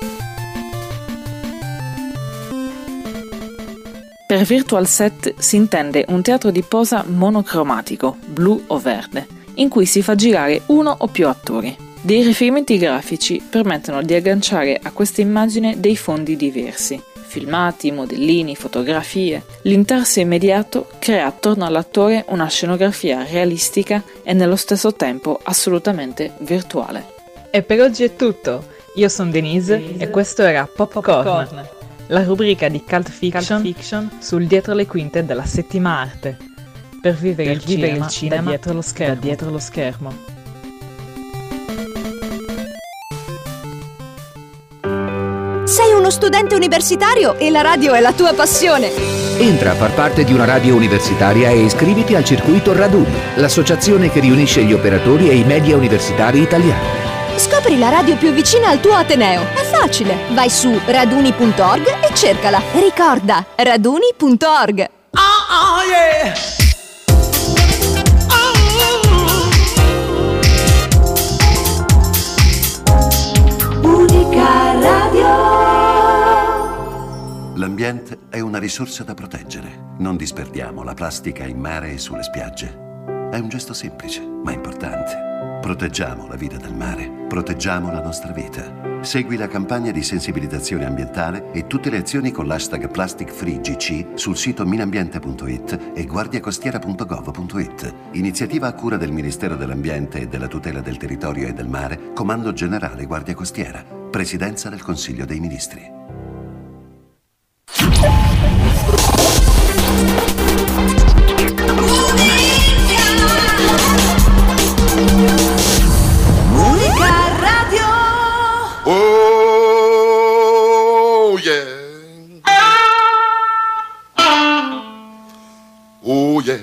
[SPEAKER 18] Per virtual set si intende un teatro di posa monocromatico, blu o verde, in cui si fa girare uno o più attori. Dei riferimenti grafici permettono di agganciare a questa immagine dei fondi diversi, filmati, modellini, fotografie. L'interso immediato crea attorno all'attore una scenografia realistica e nello stesso tempo assolutamente virtuale.
[SPEAKER 17] E per oggi è tutto. Io sono Denise, Denise. e questo era Popcorn. Popcorn la rubrica di Cult Fiction, Cult Fiction, sul dietro le quinte della settima arte, per vivere, per il, vivere cinema il cinema dietro lo schermo. dietro lo schermo.
[SPEAKER 19] Sei uno studente universitario e la radio è la tua passione.
[SPEAKER 20] Entra a far parte di una radio universitaria e iscriviti al circuito Raduni, l'associazione che riunisce gli operatori e i media universitari italiani.
[SPEAKER 19] Scopri la radio più vicina al tuo Ateneo. È facile. Vai su raduni.org e cercala. Ricorda, raduni.org. Oh, oh, yeah.
[SPEAKER 12] Unica radio. L'ambiente è una risorsa da proteggere. Non disperdiamo la plastica in mare e sulle spiagge. È un gesto semplice, ma importante. Proteggiamo la vita del mare, proteggiamo la nostra vita. Segui la campagna di sensibilizzazione ambientale e tutte le azioni con l'hashtag PlasticFreeGC sul sito minambiente.it e guardiacostiera.gov.it. Iniziativa a cura del Ministero dell'Ambiente e della Tutela del Territorio e del Mare, Comando Generale Guardia Costiera, Presidenza del Consiglio dei Ministri.
[SPEAKER 9] Oh, yeah. Oh, yeah.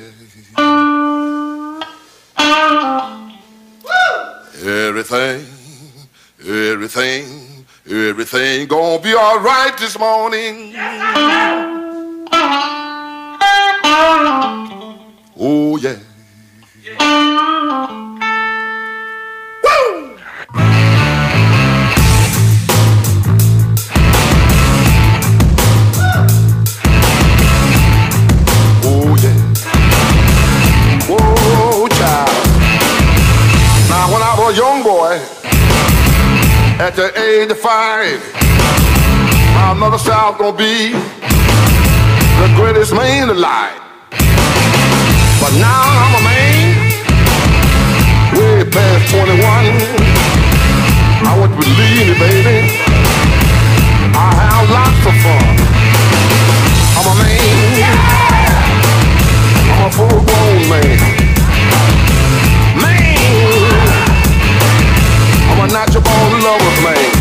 [SPEAKER 9] Everything, everything, everything gonna be all right this morning. Oh, yeah. a the age of five. My mother I gonna be the greatest man alive. But now I'm a man, way past 21. I want you to believe me, baby. I have lots of fun. I'm a man. I'm a full-grown man. i not your bone lower plane.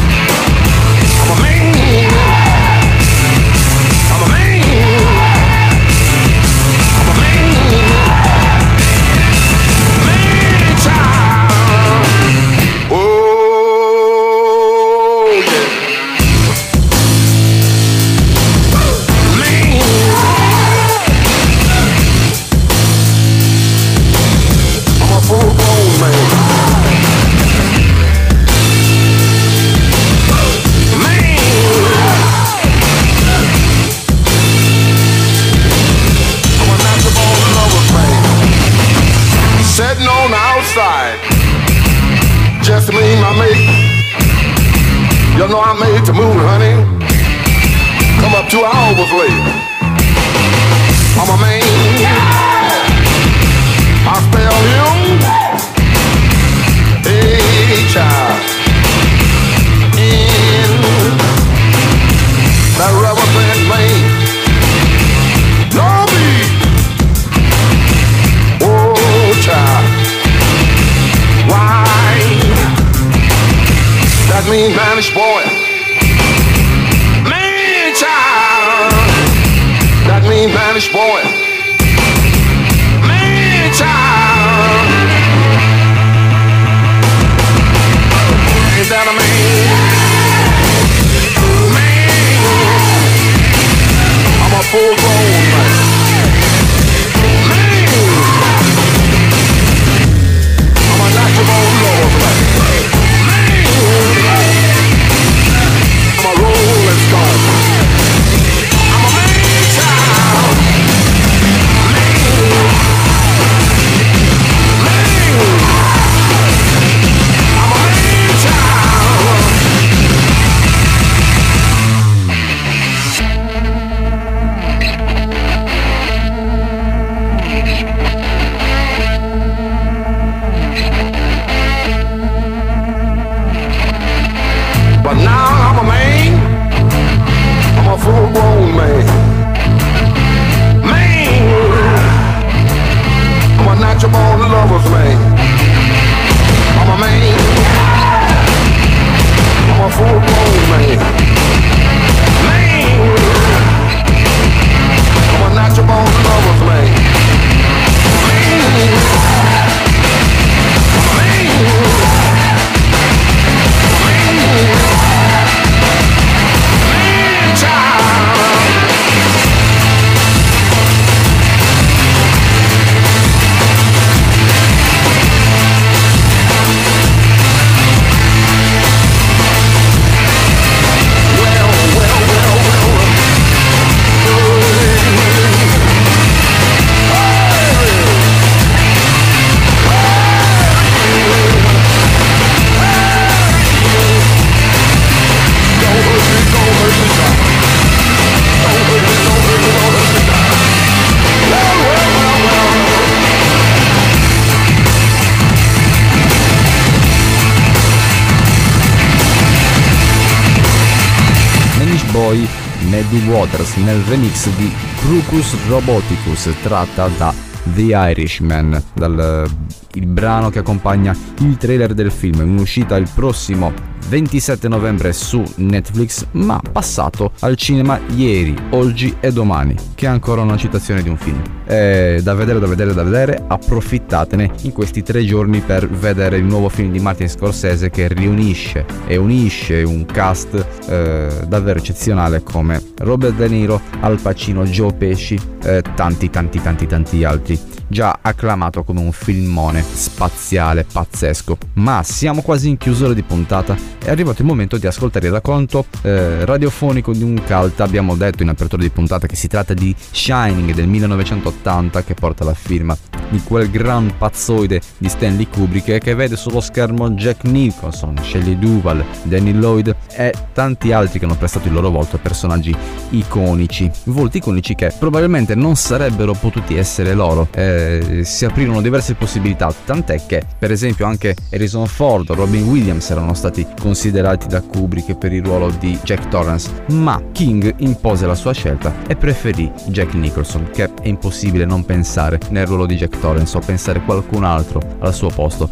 [SPEAKER 8] Waters nel remix di Crocus Roboticus tratta da The Irishman, dal il brano che accompagna il trailer del film, in uscita il prossimo 27 novembre su Netflix, ma passato al cinema ieri, oggi e domani, che è ancora una citazione di un film. È da vedere, da vedere, da vedere, approfittatene in questi tre giorni per vedere il nuovo film di Martin Scorsese che riunisce e unisce un cast eh, davvero eccezionale come Robert De Niro, Al Pacino, Joe Pesci, eh, tanti tanti tanti tanti altri già acclamato come un filmone spaziale pazzesco. Ma siamo quasi in chiusura di puntata. È arrivato il momento di ascoltare il racconto eh, radiofonico di un cult. Abbiamo detto in apertura di puntata che si tratta di Shining del 1980 che porta la firma di quel gran pazzoide di Stanley Kubrick che vede sullo schermo Jack Nicholson, Shelley Duval, Danny Lloyd e tanti altri che hanno prestato il loro volto a personaggi iconici. Volti iconici che probabilmente non sarebbero potuti essere loro. Eh, si aprirono diverse possibilità, tant'è che per esempio anche Harrison Ford o Robin Williams erano stati considerati da Kubrick per il ruolo di Jack Torrance, ma King impose la sua scelta e preferì Jack Nicholson, che è impossibile non pensare nel ruolo di Jack Torrance o pensare qualcun altro al suo posto.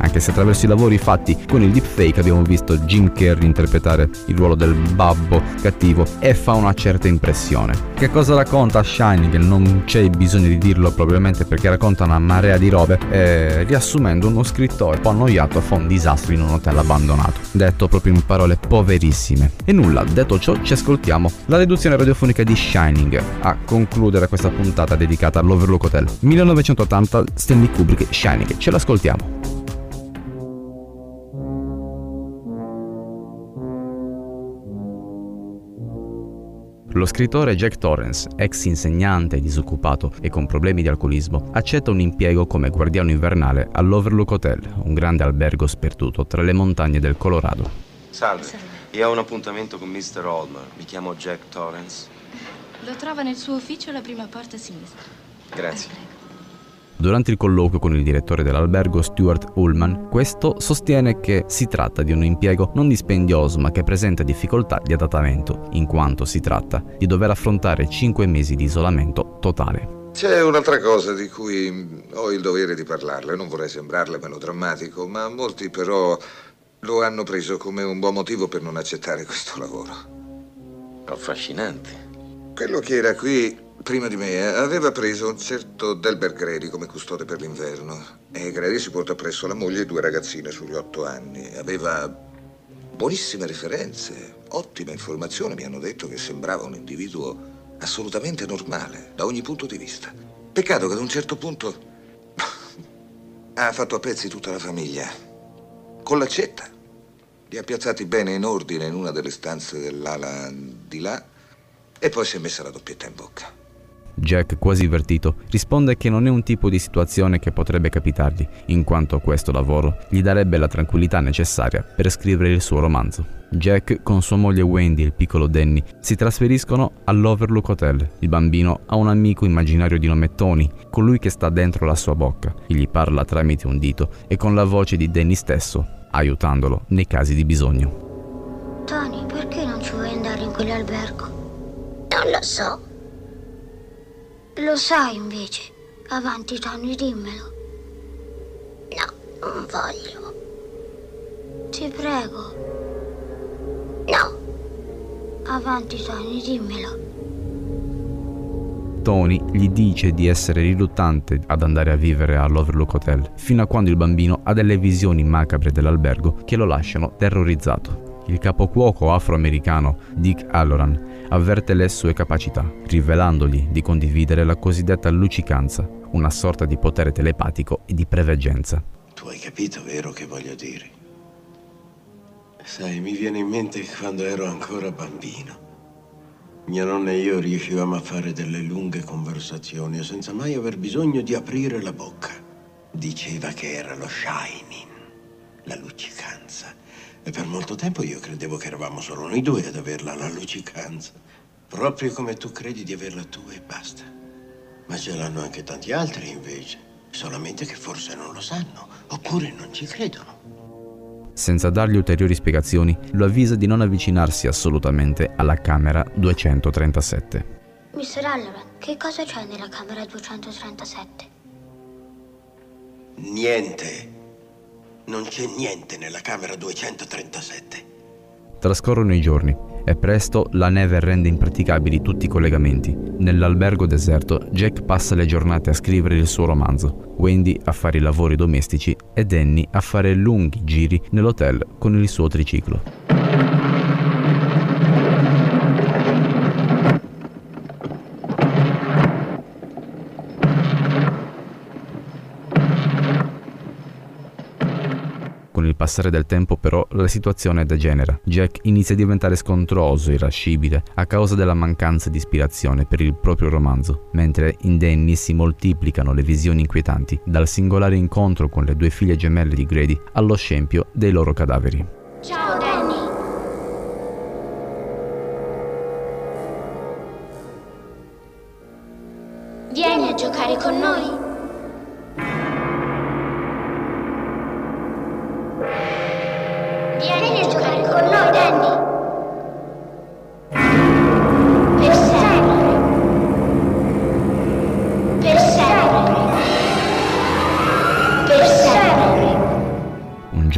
[SPEAKER 8] Anche se attraverso i lavori fatti con il deepfake abbiamo visto Jim Carrey interpretare il ruolo del babbo cattivo e fa una certa impressione. Che cosa racconta Shining? Non c'è bisogno di dirlo probabilmente perché racconta una marea di robe, eh, riassumendo uno scrittore un po' annoiato fa un disastro in un hotel abbandonato. Detto proprio in parole poverissime. E nulla, detto ciò ci ascoltiamo la riduzione radiofonica di Shining a concludere questa puntata dedicata all'Overlook Hotel. 1980 Stanley Kubrick Shining, ce l'ascoltiamo. Lo scrittore Jack Torrance, ex insegnante disoccupato e con problemi di alcolismo, accetta un impiego come guardiano invernale all'Overlook Hotel, un grande albergo sperduto tra le montagne del Colorado.
[SPEAKER 21] Salve. io ho un appuntamento con Mr. Olmer. Mi chiamo Jack Torrance. Lo trova nel suo ufficio alla prima porta a sinistra.
[SPEAKER 22] Grazie.
[SPEAKER 8] Durante il colloquio con il direttore dell'albergo Stuart Ullman, questo sostiene che si tratta di un impiego non dispendioso ma che presenta difficoltà di adattamento, in quanto si tratta di dover affrontare 5 mesi di isolamento totale.
[SPEAKER 23] C'è un'altra cosa di cui ho il dovere di parlarle, non vorrei sembrarle melodrammatico, ma molti però lo hanno preso come un buon motivo per non accettare questo lavoro.
[SPEAKER 22] Affascinante.
[SPEAKER 23] Quello che era qui prima di me eh, aveva preso un certo Delbert Grady come custode per l'inverno e Grady si porta presso la moglie e due ragazzine sugli otto anni. Aveva buonissime referenze, ottime informazioni, mi hanno detto che sembrava un individuo assolutamente normale da ogni punto di vista. Peccato che ad un certo punto (laughs) ha fatto a pezzi tutta la famiglia con l'accetta. Li ha piazzati bene in ordine in una delle stanze dell'ala di là e poi si è messa la doppietta in bocca.
[SPEAKER 8] Jack, quasi avvertito, risponde che non è un tipo di situazione che potrebbe capitargli, in quanto questo lavoro gli darebbe la tranquillità necessaria per scrivere il suo romanzo. Jack, con sua moglie Wendy e il piccolo Danny, si trasferiscono all'Overlook Hotel. Il bambino ha un amico immaginario di nome Tony, colui che sta dentro la sua bocca, e gli parla tramite un dito e con la voce di Danny stesso, aiutandolo nei casi di bisogno.
[SPEAKER 24] Tony, perché non ci vuoi andare in quell'albergo? Non lo so. Lo sai invece. Avanti, Tony, dimmelo. No, non voglio. Ti prego. No. Avanti, Tony, dimmelo.
[SPEAKER 8] Tony gli dice di essere riluttante ad andare a vivere all'Overlook Hotel, fino a quando il bambino ha delle visioni macabre dell'albergo che lo lasciano terrorizzato. Il capocuoco afroamericano Dick Halloran avverte le sue capacità, rivelandogli di condividere la cosiddetta luccicanza, una sorta di potere telepatico e di preveggenza.
[SPEAKER 25] Tu hai capito, vero, che voglio dire? Sai, mi viene in mente quando ero ancora bambino. Mia nonna e io riuscivamo a fare delle lunghe conversazioni senza mai aver bisogno di aprire la bocca. Diceva che era lo shining, la luccicanza. E per molto tempo io credevo che eravamo solo noi due ad averla la luccicanza. Proprio come tu credi di averla tu e basta. Ma ce l'hanno anche tanti altri invece. Solamente che forse non lo sanno, oppure non ci credono.
[SPEAKER 8] Senza dargli ulteriori spiegazioni, lo avvisa di non avvicinarsi assolutamente alla camera 237.
[SPEAKER 24] Mr. Halloran, che cosa c'è nella camera 237?
[SPEAKER 25] Niente. Non c'è niente nella camera 237.
[SPEAKER 8] Trascorrono i giorni e presto la neve rende impraticabili tutti i collegamenti. Nell'albergo deserto Jack passa le giornate a scrivere il suo romanzo, Wendy a fare i lavori domestici e Danny a fare lunghi giri nell'hotel con il suo triciclo. Con il passare del tempo però la situazione degenera. Jack inizia a diventare scontroso irascibile a causa della mancanza di ispirazione per il proprio romanzo, mentre in Danny si moltiplicano le visioni inquietanti, dal singolare incontro con le due figlie gemelle di Grady allo scempio dei loro cadaveri.
[SPEAKER 24] Ciao, Danny.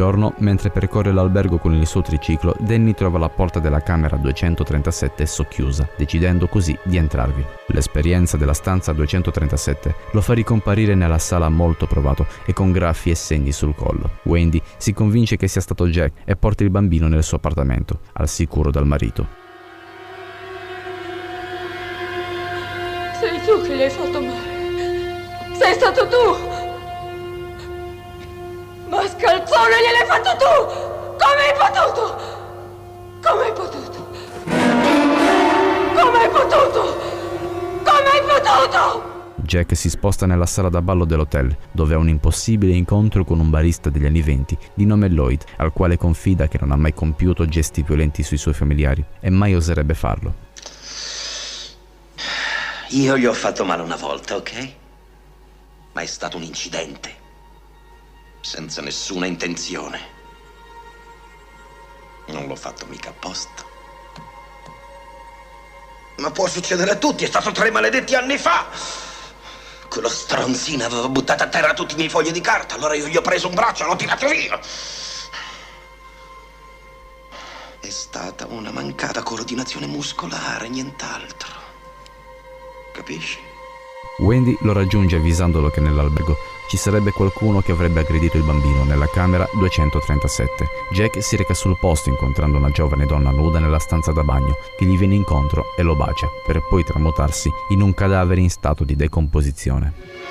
[SPEAKER 8] Giorno, mentre percorre l'albergo con il suo triciclo, Danny trova la porta della camera 237 socchiusa, decidendo così di entrarvi. L'esperienza della stanza 237 lo fa ricomparire nella sala molto provato e con graffi e segni sul collo. Wendy si convince che sia stato Jack e porta il bambino nel suo appartamento, al sicuro dal marito.
[SPEAKER 26] Sei tu che gli hai fatto male. Sei stato tu! Mascalzone gliel'hai fatto tu! Come hai potuto? Come hai potuto? Come hai potuto? Come hai potuto?
[SPEAKER 8] Jack si sposta nella sala da ballo dell'hotel, dove ha un impossibile incontro con un barista degli anni venti di nome Lloyd, al quale confida che non ha mai compiuto gesti violenti sui suoi familiari e mai oserebbe farlo.
[SPEAKER 27] Io gli ho fatto male una volta, ok? Ma è stato un incidente. Senza nessuna intenzione. Non l'ho fatto mica apposta. Ma può succedere a tutti, è stato tre maledetti anni fa. Quello stronzino aveva buttato a terra tutti i miei fogli di carta, allora io gli ho preso un braccio e l'ho tirato via. È stata una mancata coordinazione muscolare, nient'altro. Capisci?
[SPEAKER 8] Wendy lo raggiunge avvisandolo che nell'albergo ci sarebbe qualcuno che avrebbe aggredito il bambino nella camera 237. Jack si reca sul posto incontrando una giovane donna nuda nella stanza da bagno che gli viene incontro e lo bacia, per poi tramutarsi in un cadavere in stato di decomposizione.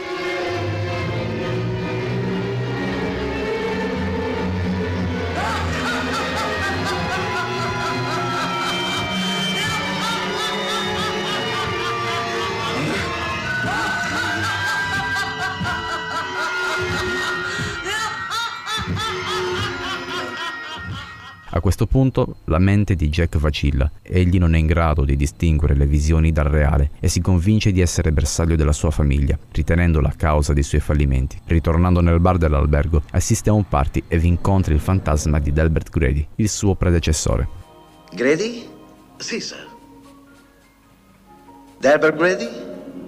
[SPEAKER 8] Questo punto la mente di Jack vacilla, egli non è in grado di distinguere le visioni dal reale e si convince di essere bersaglio della sua famiglia, ritenendo la causa dei suoi fallimenti. Ritornando nel bar dell'albergo, assiste a un party e vi incontra il fantasma di Delbert Grady, il suo predecessore.
[SPEAKER 27] Grady? Sì, sir. Delbert Grady?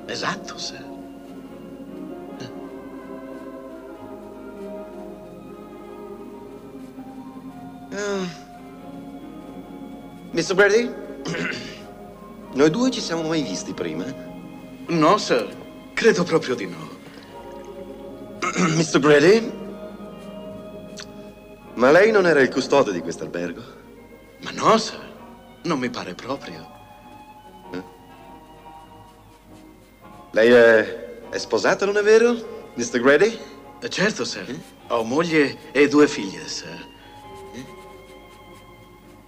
[SPEAKER 27] Esatto, sir. Uh, Mr. Brady? (clears throat) Noi due ci siamo mai visti prima?
[SPEAKER 28] No, sir. Credo proprio di no. (clears throat)
[SPEAKER 27] Mr. Brady? Ma lei non era il custode di quest'albergo?
[SPEAKER 28] Ma no, sir. Non mi pare proprio.
[SPEAKER 27] Eh? Lei è, è sposato, non è vero, Mr. Grady?
[SPEAKER 28] Eh, certo, sir. Ho moglie e due figlie, sir.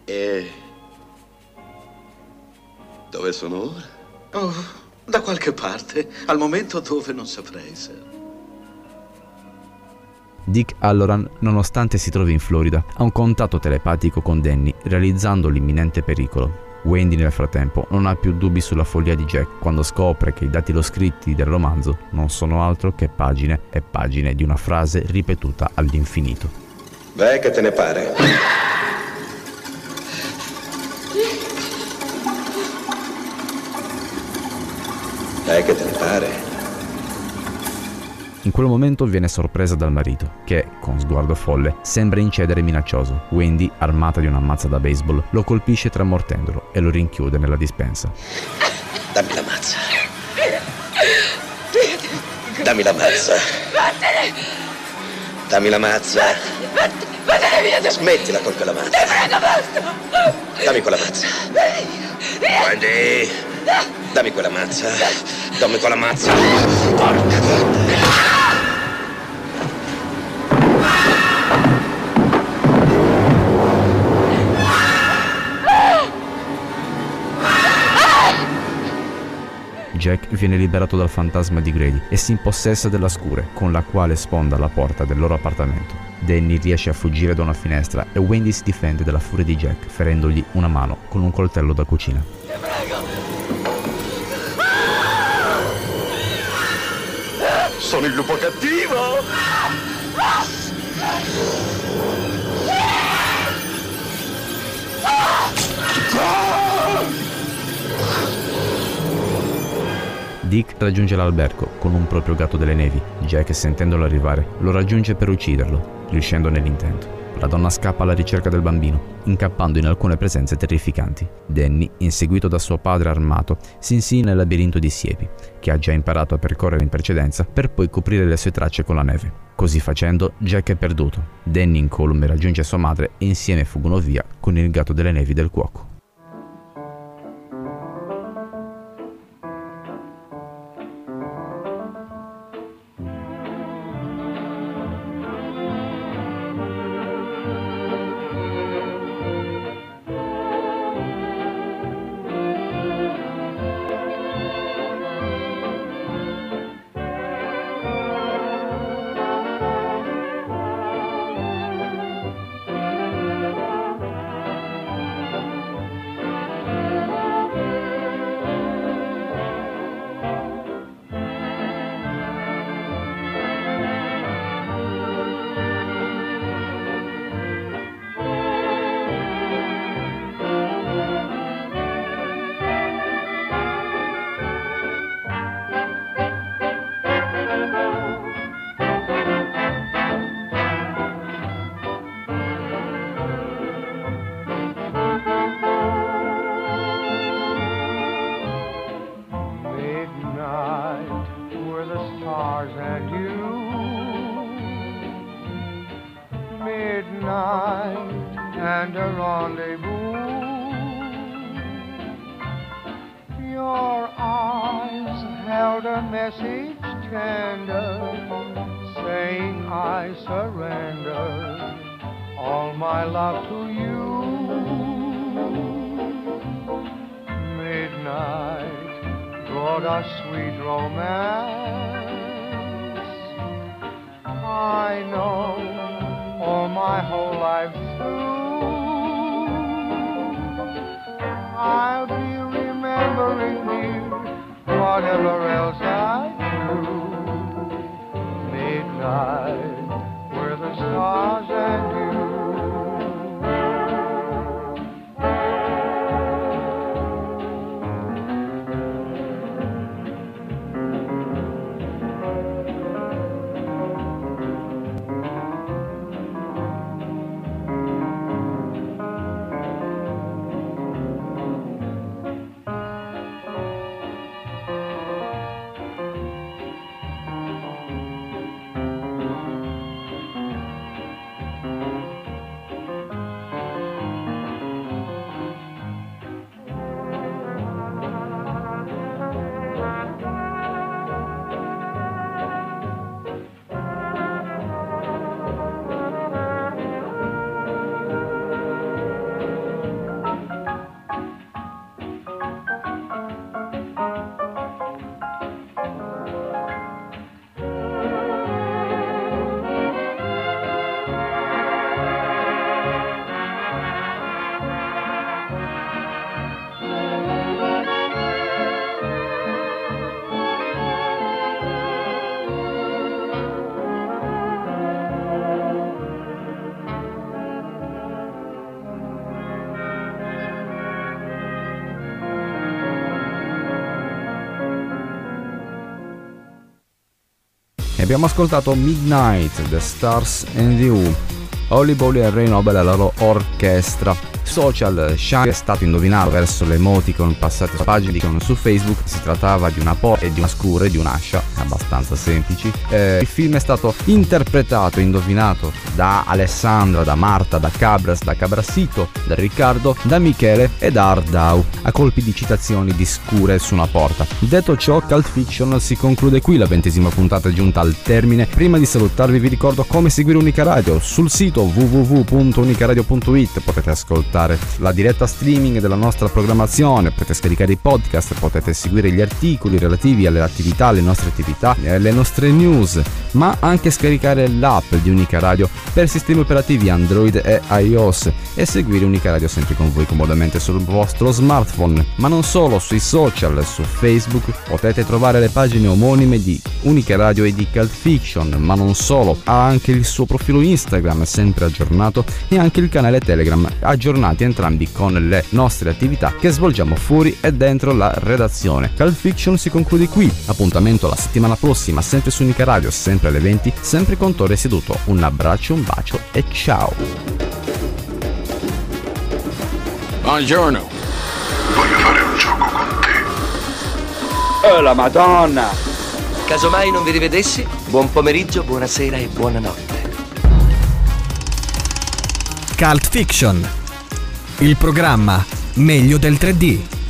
[SPEAKER 27] E... Dove sono ora?
[SPEAKER 28] Oh, da qualche parte. Al momento dove non saprei, sir.
[SPEAKER 8] Dick Halloran, nonostante si trovi in Florida, ha un contatto telepatico con Danny, realizzando l'imminente pericolo. Wendy nel frattempo non ha più dubbi sulla follia di Jack quando scopre che i dati lo scritti del romanzo non sono altro che pagine e pagine di una frase ripetuta all'infinito.
[SPEAKER 27] Beh, che te ne pare? Beh, che te ne pare?
[SPEAKER 8] In quel momento viene sorpresa dal marito, che, con sguardo folle, sembra incedere minaccioso. Wendy, armata di una mazza da baseball, lo colpisce tramortendolo e lo rinchiude nella dispensa.
[SPEAKER 27] Dammi la mazza. Dammi la mazza.
[SPEAKER 26] Vattene!
[SPEAKER 27] Dammi la mazza.
[SPEAKER 26] Vattene via da
[SPEAKER 27] Smettila con quella mazza.
[SPEAKER 26] Ti prego, basta!
[SPEAKER 27] Dammi quella mazza. Wendy. Dammi quella mazza. Dammi quella mazza. Porca
[SPEAKER 8] Jack viene liberato dal fantasma di Grady e si impossessa della scure, con la quale sponda la porta del loro appartamento. Danny riesce a fuggire da una finestra e Wendy si difende dalla furia di Jack, ferendogli una mano con un coltello da cucina.
[SPEAKER 27] Sono il lupo cattivo!
[SPEAKER 8] Dick raggiunge l'albergo con un proprio gatto delle nevi. Jack, sentendolo arrivare, lo raggiunge per ucciderlo, riuscendo nell'intento. La donna scappa alla ricerca del bambino, incappando in alcune presenze terrificanti. Danny, inseguito da suo padre armato, si insinua nel labirinto di siepi, che ha già imparato a percorrere in precedenza, per poi coprire le sue tracce con la neve. Così facendo, Jack è perduto. Danny incolume raggiunge sua madre e insieme fuggono via con il gatto delle nevi del cuoco.
[SPEAKER 29] Brought us sweet romance. I know all my whole life through. I'll be remembering you, whatever else I do. Midnight, where the stars and
[SPEAKER 8] E abbiamo ascoltato Midnight, The Stars and You, Holly Bowley e Ray Nobel e la loro orchestra. Social, Shang è stato indovinato verso le emoticon passate su pagine su Facebook, si trattava di una po' e di una scura e di un'ascia, abbastanza semplici. Eh, il film è stato interpretato e indovinato da Alessandra, da Marta, da Cabras, da Cabrasito, da Riccardo, da Michele e da Ardau, a colpi di citazioni di scure su una porta. Detto ciò, Cult Fiction si conclude qui, la ventesima puntata è giunta al termine. Prima di salutarvi vi ricordo come seguire Unica Radio. Sul sito www.unicaradio.it potete ascoltare la diretta streaming della nostra programmazione, potete scaricare i podcast, potete seguire gli articoli relativi alle attività, alle nostre attività, le nostre news, ma anche scaricare l'app di Unica Radio per sistemi operativi Android e iOS e seguire Unica Radio sempre con voi comodamente sul vostro smartphone. Ma non solo, sui social, su Facebook potete trovare le pagine omonime di Unica Radio e di Cult Fiction, ma non solo, ha anche il suo profilo Instagram sempre aggiornato e anche il canale Telegram aggiornati entrambi con le nostre attività che svolgiamo fuori e dentro la redazione. Cult Fiction si conclude qui, appuntamento la settimana prossima sempre su Unica Radio, sempre alle 20, sempre con Torre seduto. Un abbraccio, un bacio e ciao!
[SPEAKER 3] Buongiorno.
[SPEAKER 30] Voglio fare un gioco con te.
[SPEAKER 3] Oh la madonna!
[SPEAKER 27] Casomai non vi rivedessi, buon pomeriggio, buonasera e buonanotte.
[SPEAKER 1] Cult Fiction. Il programma meglio del 3D.